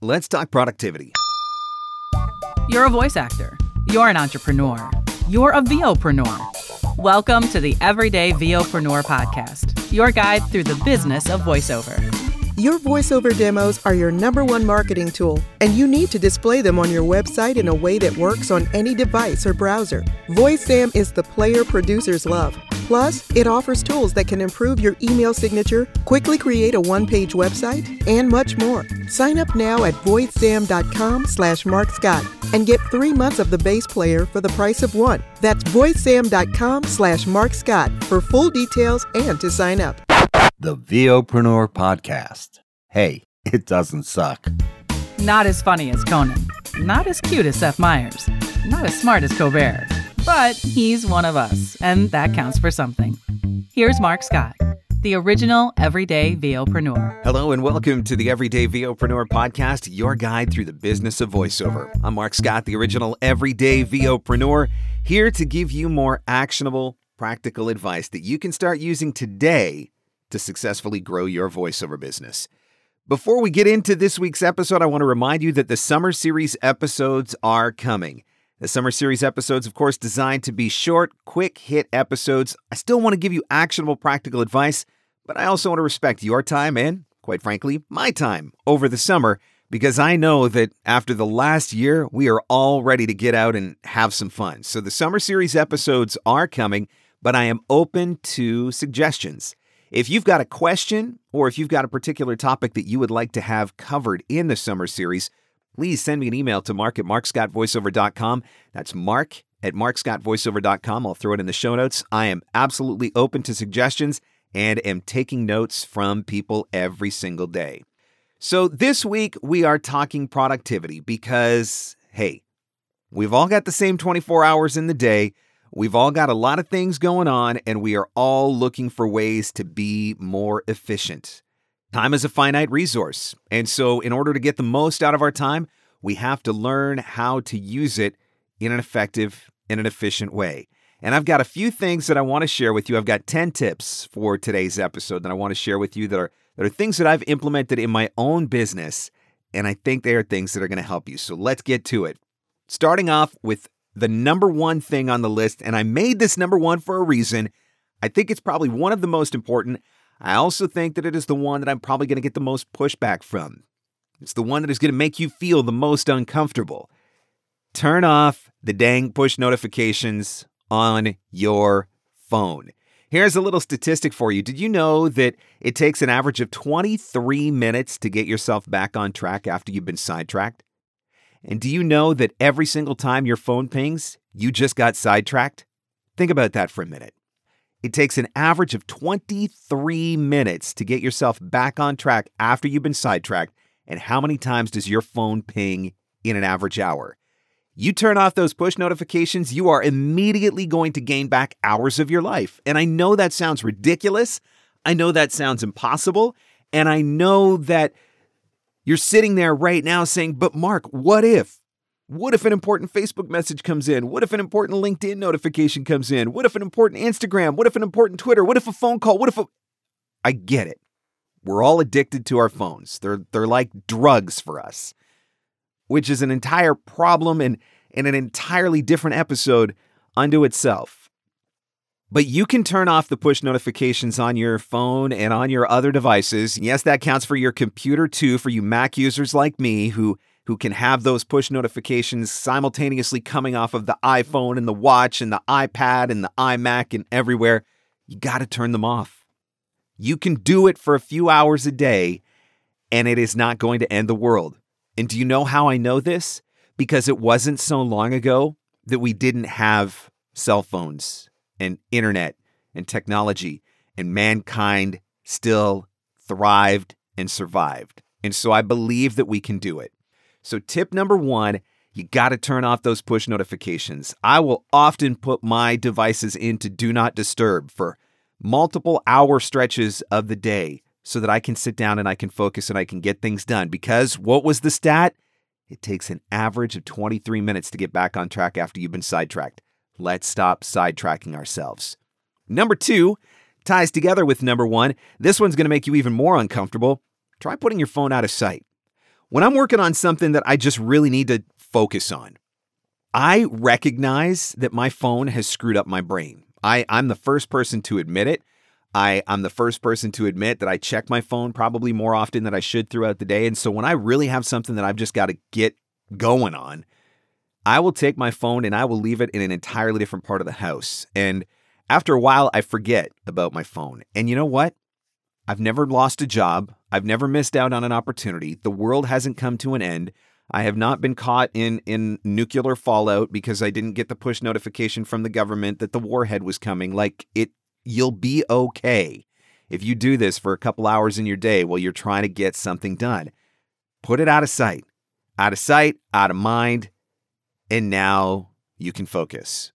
Let's talk productivity. You're a voice actor. You're an entrepreneur. You're a VOpreneur. Welcome to the Everyday VOpreneur podcast, your guide through the business of voiceover. Your voiceover demos are your number one marketing tool, and you need to display them on your website in a way that works on any device or browser. VoiceZam is the player producers love. Plus, it offers tools that can improve your email signature, quickly create a one-page website, and much more. Sign up now at voicezam.com slash markscott and get three months of the base player for the price of one. That's voicezam.com slash markscott for full details and to sign up. The VOpreneur Podcast. Hey, it doesn't suck. Not as funny as Conan, not as cute as Seth Meyers, not as smart as Colbert, but he's one of us, and that counts for something. Here's Mark Scott, the original everyday VOpreneur. Hello and welcome to the Everyday VOpreneur Podcast, your guide through the business of voiceover. I'm Mark Scott, the original everyday VOpreneur, here to give you more actionable, practical advice that you can start using today to successfully grow your voiceover business. Before we get into this week's episode, I want to remind you that the summer series episodes are coming. The summer series episodes, of course, designed to be short, quick hit episodes. I still want to give you actionable, practical advice, but I also want to respect your time and, quite frankly, my time over the summer because I know that after the last year, we are all ready to get out and have some fun. So the summer series episodes are coming, but I am open to suggestions. If you've got a question or if you've got a particular topic that you would like to have covered in the summer series, please send me an email to mark at markscottvoiceover.com. That's mark at markscottvoiceover.com. I'll throw it in the show notes. I am absolutely open to suggestions and am taking notes from people every single day. So this week we are talking productivity because, hey, we've all got the same 24 hours in the day. We've all got a lot of things going on, and we are all looking for ways to be more efficient. Time is a finite resource, and so in order to get the most out of our time, we have to learn how to use it in an effective and an efficient way. And I've got a few things that I want to share with you. I've got 10 tips for today's episode that I want to share with you that are that are things that I've implemented in my own business, and I think they are things that are going to help you. So let's get to it. Starting off with the number one thing on the list, and I made this number one for a reason. I think it's probably one of the most important. I also think that it is the one that I'm probably going to get the most pushback from. It's the one that is going to make you feel the most uncomfortable. Turn off the dang push notifications on your phone. Here's a little statistic for you. Did you know that it takes an average of 23 minutes to get yourself back on track after you've been sidetracked? And do you know that every single time your phone pings, you just got sidetracked? Think about that for a minute. It takes an average of 23 minutes to get yourself back on track after you've been sidetracked. And how many times does your phone ping in an average hour? You turn off those push notifications, you are immediately going to gain back hours of your life. And I know that sounds ridiculous. I know that sounds impossible. And I know that you're sitting there right now saying, but Mark, what if? What if an important Facebook message comes in? What if an important LinkedIn notification comes in? What if an important Instagram? What if an important Twitter? What if a phone call? What if a. I get it. We're all addicted to our phones. They're, they're like drugs for us, which is an entire problem and, and an entirely different episode unto itself. But you can turn off the push notifications on your phone and on your other devices. Yes, that counts for your computer too, for you Mac users like me who who can have those push notifications simultaneously coming off of the iPhone and the watch and the iPad and the iMac and everywhere. You got to turn them off. You can do it for a few hours a day and it is not going to end the world. And do you know how I know this? Because it wasn't so long ago that we didn't have cell phones and internet and technology, and mankind still thrived and survived. And so I believe that we can do it. So, tip number one you got to turn off those push notifications. I will often put my devices into do not disturb for multiple hour stretches of the day so that I can sit down and I can focus and I can get things done. Because what was the stat? It takes an average of 23 minutes to get back on track after you've been sidetracked. Let's stop sidetracking ourselves. Number two ties together with number one. This one's going to make you even more uncomfortable. Try putting your phone out of sight. When I'm working on something that I just really need to focus on, I recognize that my phone has screwed up my brain. I, I'm the first person to admit it. I, I'm the first person to admit that I check my phone probably more often than I should throughout the day. And so when I really have something that I've just got to get going on, I will take my phone and I will leave it in an entirely different part of the house. And after a while, I forget about my phone. And you know what? I've never lost a job. I've never missed out on an opportunity. The world hasn't come to an end. I have not been caught in, in nuclear fallout because I didn't get the push notification from the government that the warhead was coming. Like it, you'll be okay if you do this for a couple hours in your day while you're trying to get something done. Put it out of sight, out of sight, out of mind, and now you can focus.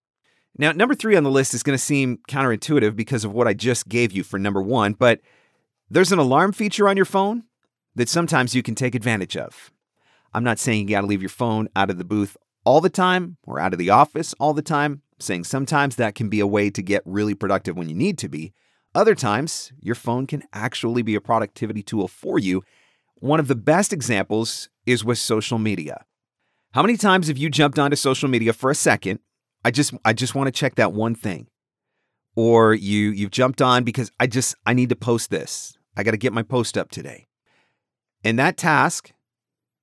Now, number three on the list is going to seem counterintuitive because of what I just gave you for number one, but there's an alarm feature on your phone that sometimes you can take advantage of. I'm not saying you got to leave your phone out of the booth all the time or out of the office all the time. I'm saying sometimes that can be a way to get really productive when you need to be. Other times, your phone can actually be a productivity tool for you. One of the best examples is with social media. How many times have you jumped onto social media for a second? I just I just want to check that one thing. Or you you've jumped on because I just I need to post this. I got to get my post up today. And that task,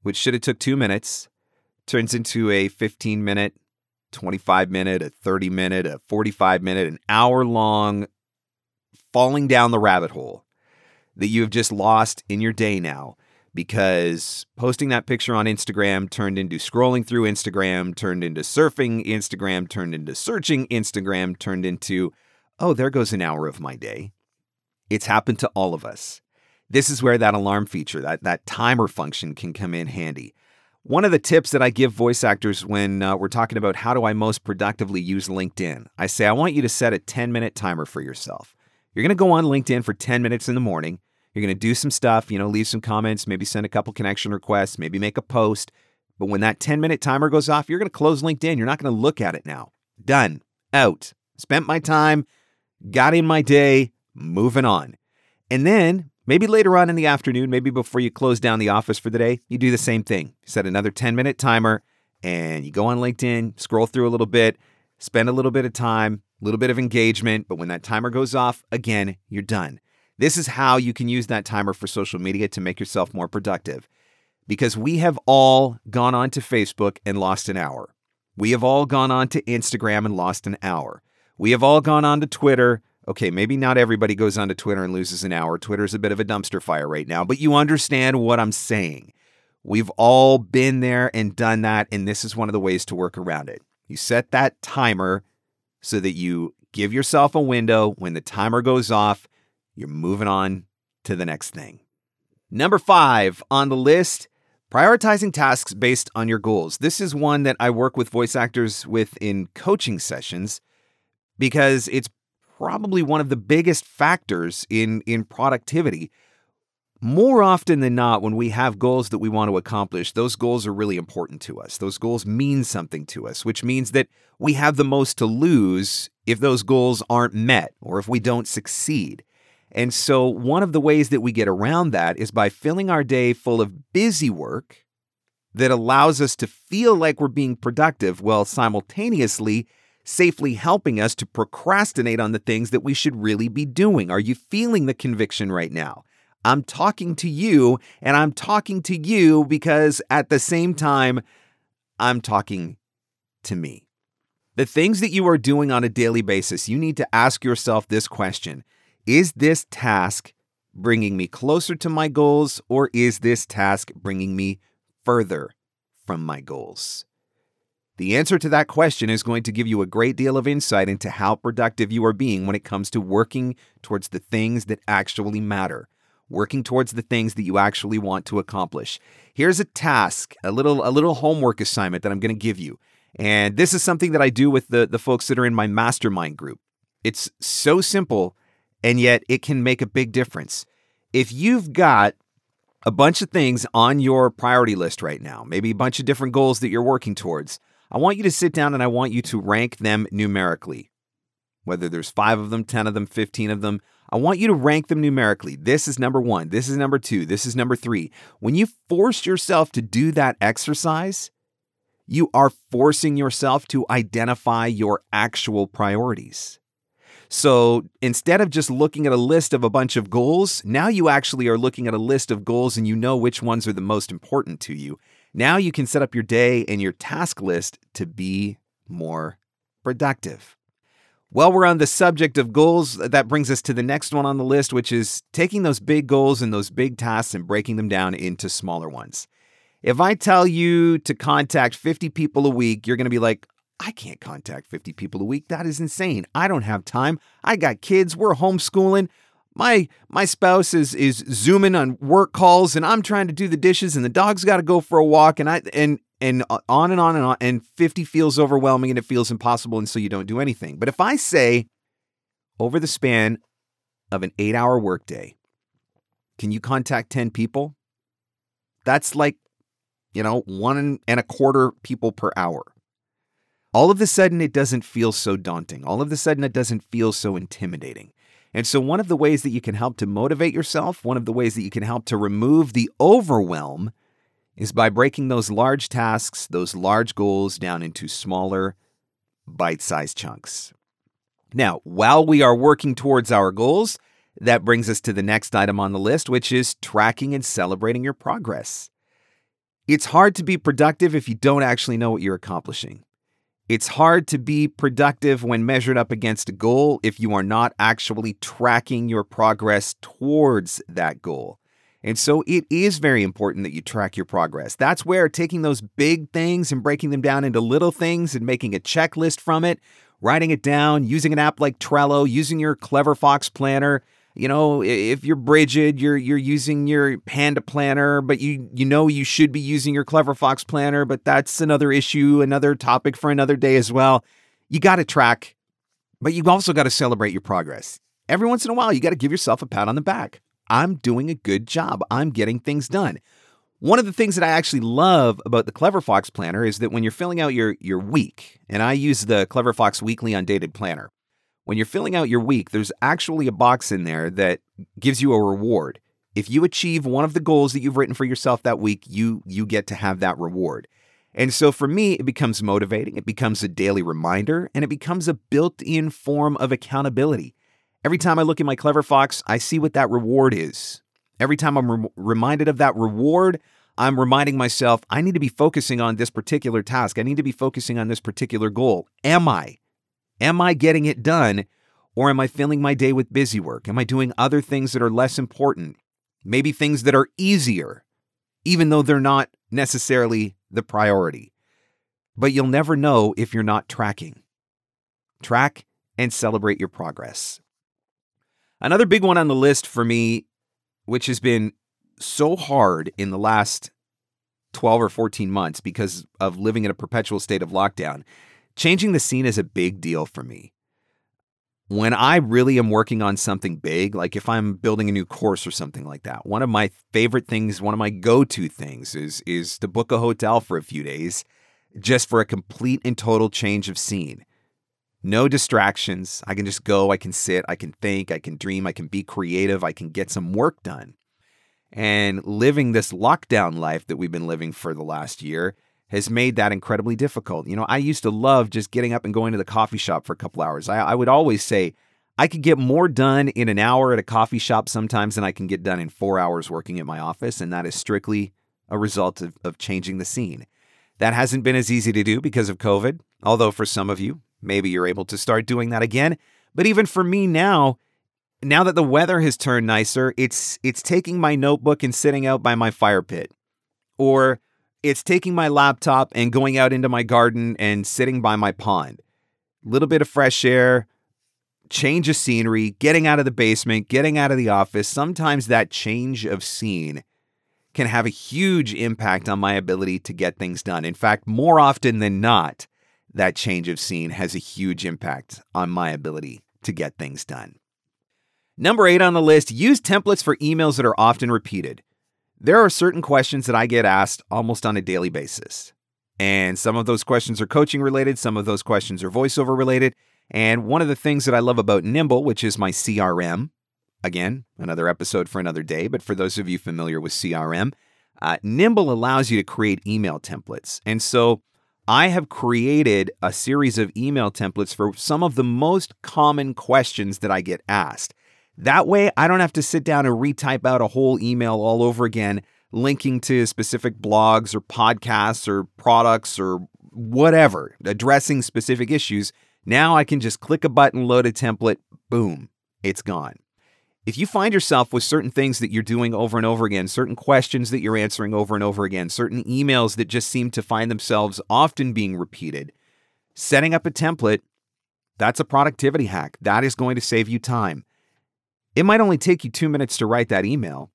which should have took 2 minutes, turns into a 15 minute, 25 minute, a 30 minute, a 45 minute, an hour long falling down the rabbit hole that you have just lost in your day now because posting that picture on Instagram turned into scrolling through Instagram, turned into surfing Instagram, turned into searching Instagram, turned into, oh, there goes an hour of my day. It's happened to all of us. This is where that alarm feature, that, that timer function can come in handy. One of the tips that I give voice actors when uh, we're talking about how do I most productively use LinkedIn, I say, I want you to set a 10 minute timer for yourself. You're going to go on LinkedIn for 10 minutes in the morning. You're going to do some stuff, you know, leave some comments, maybe send a couple connection requests, maybe make a post. But when that 10 minute timer goes off, you're going to close LinkedIn. You're not going to look at it now. Done. Out. Spent my time, got in my day, moving on. And then maybe later on in the afternoon, maybe before you close down the office for the day, you do the same thing. Set another 10 minute timer and you go on LinkedIn, scroll through a little bit, spend a little bit of time, a little bit of engagement. But when that timer goes off, again, you're done. This is how you can use that timer for social media to make yourself more productive. Because we have all gone on to Facebook and lost an hour. We have all gone on to Instagram and lost an hour. We have all gone on to Twitter Okay, maybe not everybody goes onto Twitter and loses an hour. Twitter's a bit of a dumpster fire right now, but you understand what I'm saying. We've all been there and done that, and this is one of the ways to work around it. You set that timer so that you give yourself a window. When the timer goes off, you're moving on to the next thing. Number five on the list prioritizing tasks based on your goals. This is one that I work with voice actors with in coaching sessions because it's probably one of the biggest factors in, in productivity. More often than not, when we have goals that we want to accomplish, those goals are really important to us. Those goals mean something to us, which means that we have the most to lose if those goals aren't met or if we don't succeed. And so, one of the ways that we get around that is by filling our day full of busy work that allows us to feel like we're being productive while simultaneously safely helping us to procrastinate on the things that we should really be doing. Are you feeling the conviction right now? I'm talking to you, and I'm talking to you because at the same time, I'm talking to me. The things that you are doing on a daily basis, you need to ask yourself this question Is this task bringing me closer to my goals, or is this task bringing me further from my goals? The answer to that question is going to give you a great deal of insight into how productive you are being when it comes to working towards the things that actually matter, working towards the things that you actually want to accomplish. Here's a task, a little a little homework assignment that I'm going to give you. And this is something that I do with the the folks that are in my mastermind group. It's so simple and yet it can make a big difference. If you've got a bunch of things on your priority list right now, maybe a bunch of different goals that you're working towards, I want you to sit down and I want you to rank them numerically. Whether there's five of them, 10 of them, 15 of them, I want you to rank them numerically. This is number one. This is number two. This is number three. When you force yourself to do that exercise, you are forcing yourself to identify your actual priorities. So instead of just looking at a list of a bunch of goals, now you actually are looking at a list of goals and you know which ones are the most important to you. Now you can set up your day and your task list to be more productive. While we're on the subject of goals. That brings us to the next one on the list, which is taking those big goals and those big tasks and breaking them down into smaller ones. If I tell you to contact 50 people a week, you're going to be like, I can't contact 50 people a week. That is insane. I don't have time. I got kids. We're homeschooling. My my spouse is is zooming on work calls and I'm trying to do the dishes and the dog's got to go for a walk and I and and on and on and on and 50 feels overwhelming and it feels impossible and so you don't do anything. But if I say over the span of an 8-hour workday, can you contact 10 people? That's like you know, one and a quarter people per hour. All of a sudden, it doesn't feel so daunting. All of a sudden, it doesn't feel so intimidating. And so, one of the ways that you can help to motivate yourself, one of the ways that you can help to remove the overwhelm is by breaking those large tasks, those large goals down into smaller, bite sized chunks. Now, while we are working towards our goals, that brings us to the next item on the list, which is tracking and celebrating your progress. It's hard to be productive if you don't actually know what you're accomplishing. It's hard to be productive when measured up against a goal if you are not actually tracking your progress towards that goal. And so it is very important that you track your progress. That's where taking those big things and breaking them down into little things and making a checklist from it, writing it down, using an app like Trello, using your Clever Fox planner, you know, if you're Bridget, you're you're using your Panda planner, but you you know you should be using your Clever Fox planner, but that's another issue, another topic for another day as well. You got to track, but you also got to celebrate your progress. Every once in a while, you got to give yourself a pat on the back. I'm doing a good job. I'm getting things done. One of the things that I actually love about the Clever Fox planner is that when you're filling out your your week, and I use the Clever Fox weekly undated planner, when you're filling out your week, there's actually a box in there that gives you a reward. If you achieve one of the goals that you've written for yourself that week, you you get to have that reward. And so for me, it becomes motivating, it becomes a daily reminder, and it becomes a built-in form of accountability. Every time I look at my Clever Fox, I see what that reward is. Every time I'm re- reminded of that reward, I'm reminding myself I need to be focusing on this particular task. I need to be focusing on this particular goal. Am I? Am I getting it done? Or am I filling my day with busy work? Am I doing other things that are less important? Maybe things that are easier, even though they're not necessarily the priority. But you'll never know if you're not tracking. Track and celebrate your progress. Another big one on the list for me, which has been so hard in the last 12 or 14 months because of living in a perpetual state of lockdown, changing the scene is a big deal for me. When I really am working on something big, like if I'm building a new course or something like that, one of my favorite things, one of my go-to things is is to book a hotel for a few days just for a complete and total change of scene. No distractions. I can just go, I can sit, I can think, I can dream, I can be creative, I can get some work done. And living this lockdown life that we've been living for the last year has made that incredibly difficult. You know, I used to love just getting up and going to the coffee shop for a couple hours. I, I would always say I could get more done in an hour at a coffee shop sometimes than I can get done in four hours working at my office. And that is strictly a result of, of changing the scene. That hasn't been as easy to do because of COVID, although for some of you, maybe you're able to start doing that again. But even for me now, now that the weather has turned nicer, it's it's taking my notebook and sitting out by my fire pit. Or it's taking my laptop and going out into my garden and sitting by my pond. Little bit of fresh air, change of scenery, getting out of the basement, getting out of the office. Sometimes that change of scene can have a huge impact on my ability to get things done. In fact, more often than not, that change of scene has a huge impact on my ability to get things done. Number eight on the list use templates for emails that are often repeated. There are certain questions that I get asked almost on a daily basis. And some of those questions are coaching related, some of those questions are voiceover related. And one of the things that I love about Nimble, which is my CRM, Again, another episode for another day, but for those of you familiar with CRM, uh, Nimble allows you to create email templates. And so I have created a series of email templates for some of the most common questions that I get asked. That way, I don't have to sit down and retype out a whole email all over again, linking to specific blogs or podcasts or products or whatever, addressing specific issues. Now I can just click a button, load a template, boom, it's gone. If you find yourself with certain things that you're doing over and over again, certain questions that you're answering over and over again, certain emails that just seem to find themselves often being repeated, setting up a template, that's a productivity hack. That is going to save you time. It might only take you two minutes to write that email,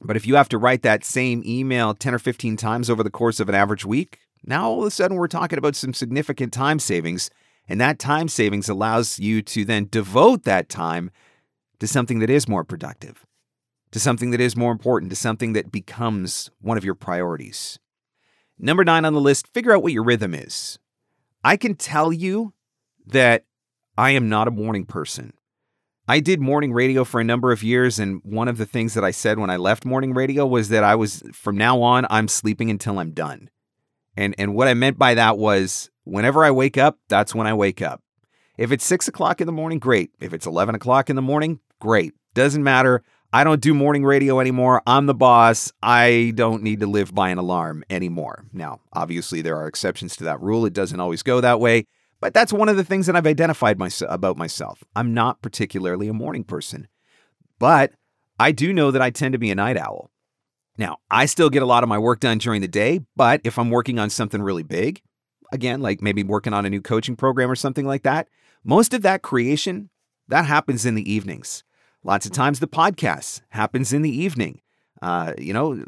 but if you have to write that same email 10 or 15 times over the course of an average week, now all of a sudden we're talking about some significant time savings. And that time savings allows you to then devote that time to something that is more productive, to something that is more important, to something that becomes one of your priorities. Number nine on the list, figure out what your rhythm is. I can tell you that I am not a morning person. I did morning radio for a number of years, and one of the things that I said when I left morning radio was that I was, from now on, I'm sleeping until I'm done. And, and what I meant by that was whenever I wake up, that's when I wake up. If it's six o'clock in the morning, great. If it's 11 o'clock in the morning, great. Doesn't matter. I don't do morning radio anymore. I'm the boss. I don't need to live by an alarm anymore. Now, obviously, there are exceptions to that rule. It doesn't always go that way, but that's one of the things that I've identified my, about myself. I'm not particularly a morning person, but I do know that I tend to be a night owl. Now, I still get a lot of my work done during the day, but if I'm working on something really big, again, like maybe working on a new coaching program or something like that, most of that creation that happens in the evenings. Lots of times the podcast happens in the evening. Uh, you know,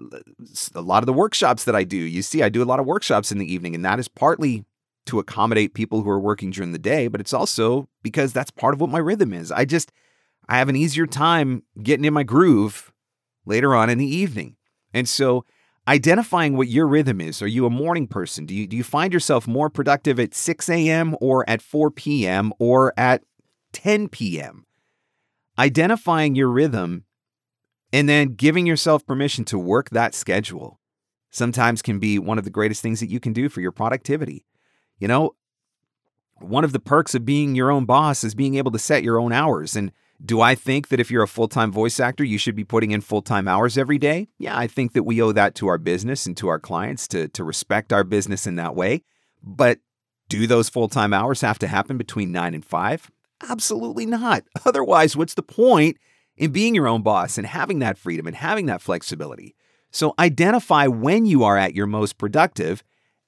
a lot of the workshops that I do, you see, I do a lot of workshops in the evening, and that is partly to accommodate people who are working during the day, but it's also because that's part of what my rhythm is. I just, I have an easier time getting in my groove later on in the evening. And so identifying what your rhythm is. Are you a morning person? Do you, do you find yourself more productive at 6 a.m. or at 4 p.m. or at 10 p.m.? Identifying your rhythm and then giving yourself permission to work that schedule sometimes can be one of the greatest things that you can do for your productivity. You know, one of the perks of being your own boss is being able to set your own hours. And do I think that if you're a full time voice actor, you should be putting in full time hours every day? Yeah, I think that we owe that to our business and to our clients to, to respect our business in that way. But do those full time hours have to happen between nine and five? Absolutely not. Otherwise, what's the point in being your own boss and having that freedom and having that flexibility? So identify when you are at your most productive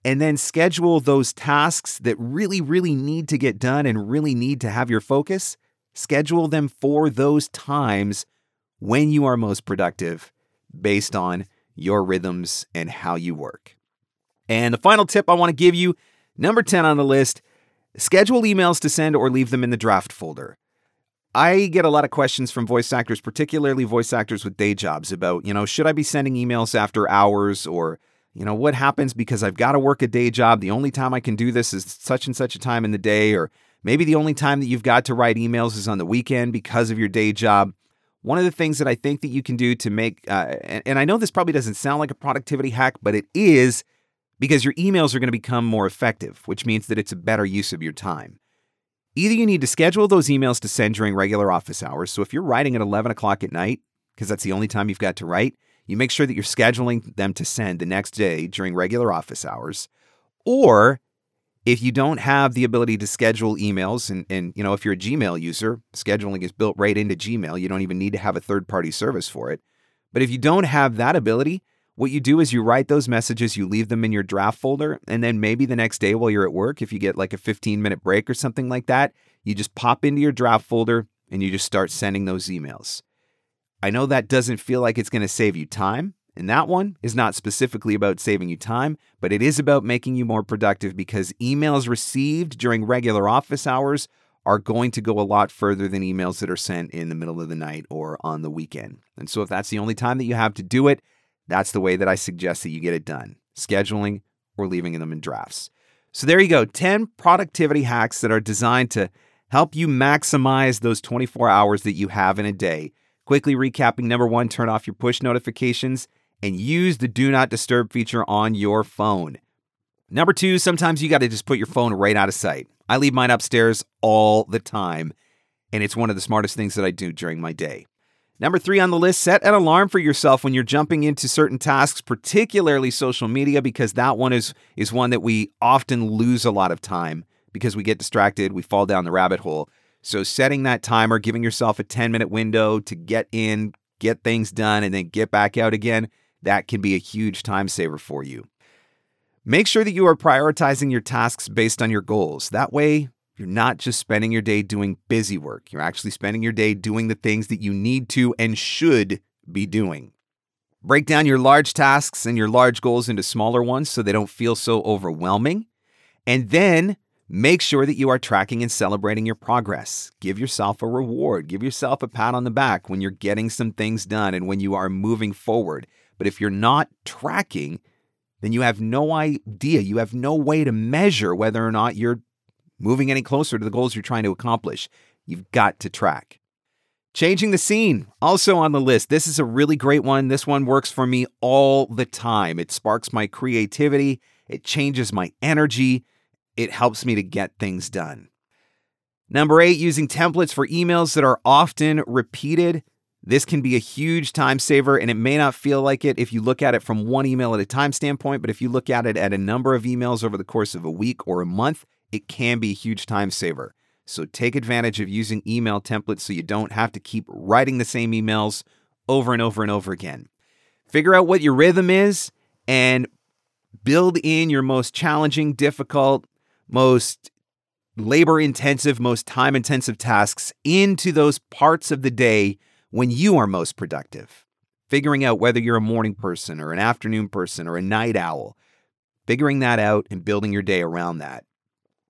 and then schedule those tasks that really, really need to get done and really need to have your focus Schedule them for those times when you are most productive based on your rhythms and how you work. And the final tip I want to give you, number 10 on the list, schedule emails to send or leave them in the draft folder. I get a lot of questions from voice actors, particularly voice actors with day jobs, about, you know, should I be sending emails after hours or, you know, what happens because I've got to work a day job. The only time I can do this is such and such a time in the day, or Maybe the only time that you've got to write emails is on the weekend because of your day job. One of the things that I think that you can do to make, uh, and, and I know this probably doesn't sound like a productivity hack, but it is because your emails are going to become more effective, which means that it's a better use of your time. Either you need to schedule those emails to send during regular office hours. So if you're writing at 11 o'clock at night, because that's the only time you've got to write, you make sure that you're scheduling them to send the next day during regular office hours. Or if you don't have the ability to schedule emails and, and you know if you're a gmail user scheduling is built right into gmail. You don't even need to have a third party service for it. But if you don't have that ability what you do is you write those messages you leave them in your draft folder and then maybe the next day while you're at work if you get like a 15 minute break or something like that you just pop into your draft folder and you just start sending those emails i know that doesn't feel like it's going to save you time and that one is not specifically about saving you time, but it is about making you more productive because emails received during regular office hours are going to go a lot further than emails that are sent in the middle of the night or on the weekend. And so, if that's the only time that you have to do it, that's the way that I suggest that you get it done scheduling or leaving them in drafts. So, there you go 10 productivity hacks that are designed to help you maximize those 24 hours that you have in a day Quickly recapping number one, turn off your push notifications and use the do not disturb feature on your phone. Number two, sometimes you got to just put your phone right out of sight. I leave mine upstairs all the time, and it's one of the smartest things that I do during my day. Number three on the list, set an alarm for yourself when you're jumping into certain tasks, particularly social media, because that one is, is one that we often lose a lot of time because we get distracted, we fall down the rabbit hole. So, setting that timer, giving yourself a 10 minute window to get in, get things done, and then get back out again, that can be a huge time saver for you. Make sure that you are prioritizing your tasks based on your goals. That way, you're not just spending your day doing busy work. You're actually spending your day doing the things that you need to and should be doing. Break down your large tasks and your large goals into smaller ones so they don't feel so overwhelming. And then make sure that you are tracking and celebrating your progress. Give yourself a reward. Give yourself a pat on the back when you're getting some things done and when you are moving forward. But if you're not tracking, then you have no idea. You have no way to measure whether or not you're moving any closer to the goals you're trying to accomplish. You've got to track. Changing the scene, also on the list. This is a really great one. This one works for me all the time. It sparks my creativity, it changes my energy, it helps me to get things done. Number eight, using templates for emails that are often repeated. This can be a huge time saver, and it may not feel like it if you look at it from one email at a time standpoint, but if you look at it at a number of emails over the course of a week or a month, it can be a huge time saver. So take advantage of using email templates so you don't have to keep writing the same emails over and over and over again. Figure out what your rhythm is and build in your most challenging, difficult, most labor intensive, most time intensive tasks into those parts of the day when you are most productive. Figuring out whether you're a morning person or an afternoon person or a night owl, figuring that out and building your day around that.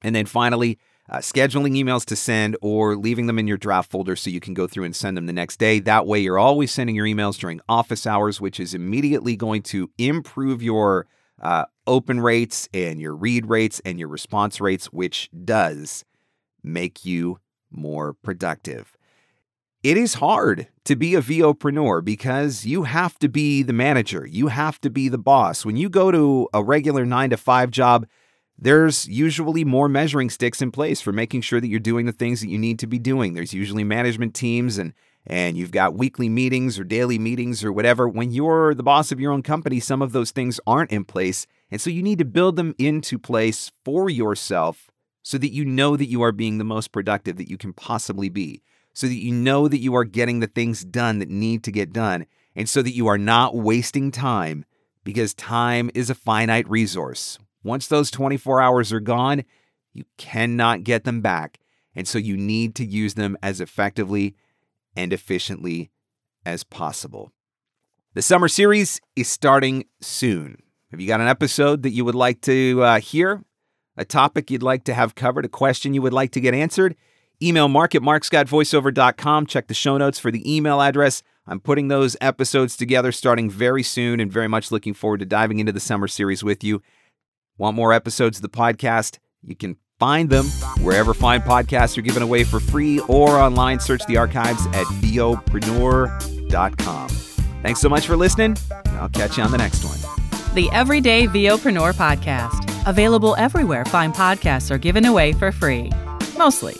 And then finally, uh, scheduling emails to send or leaving them in your draft folder so you can go through and send them the next day. That way, you're always sending your emails during office hours, which is immediately going to improve your uh, open rates and your read rates and your response rates, which does make you more productive. It is hard to be a VOpreneur because you have to be the manager. You have to be the boss. When you go to a regular nine to five job, there's usually more measuring sticks in place for making sure that you're doing the things that you need to be doing. There's usually management teams and and you've got weekly meetings or daily meetings or whatever. When you're the boss of your own company, some of those things aren't in place. And so you need to build them into place for yourself so that you know that you are being the most productive that you can possibly be so that you know that you are getting the things done that need to get done, and so that you are not wasting time because time is a finite resource. Once those 24 hours are gone, you cannot get them back. And so you need to use them as effectively and efficiently as possible. The summer series is starting soon. Have you got an episode that you would like to uh, hear? A topic you'd like to have covered? A question you would like to get answered? Email mark at markscottvoiceover.com. Check the show notes for the email address. I'm putting those episodes together starting very soon and very much looking forward to diving into the summer series with you. Want more episodes of the podcast? You can find them wherever fine podcasts are given away for free or online. Search the archives at VOpreneur.com. Thanks so much for listening. I'll catch you on the next one. The Everyday VOpreneur Podcast. Available everywhere fine podcasts are given away for free. Mostly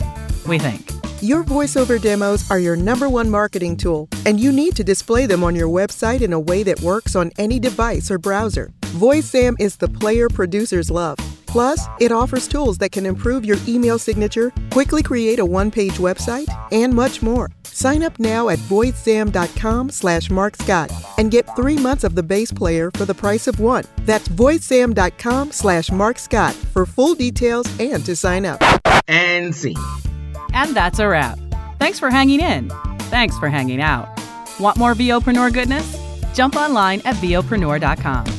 we think. Your voiceover demos are your number one marketing tool, and you need to display them on your website in a way that works on any device or browser. VoiceZam is the player producers love. Plus, it offers tools that can improve your email signature, quickly create a one-page website, and much more. Sign up now at voicezam.com slash markscott and get three months of the base player for the price of one. That's voicezam.com slash markscott for full details and to sign up. And see. And that's a wrap. Thanks for hanging in. Thanks for hanging out. Want more VOpreneur goodness? Jump online at VOpreneur.com.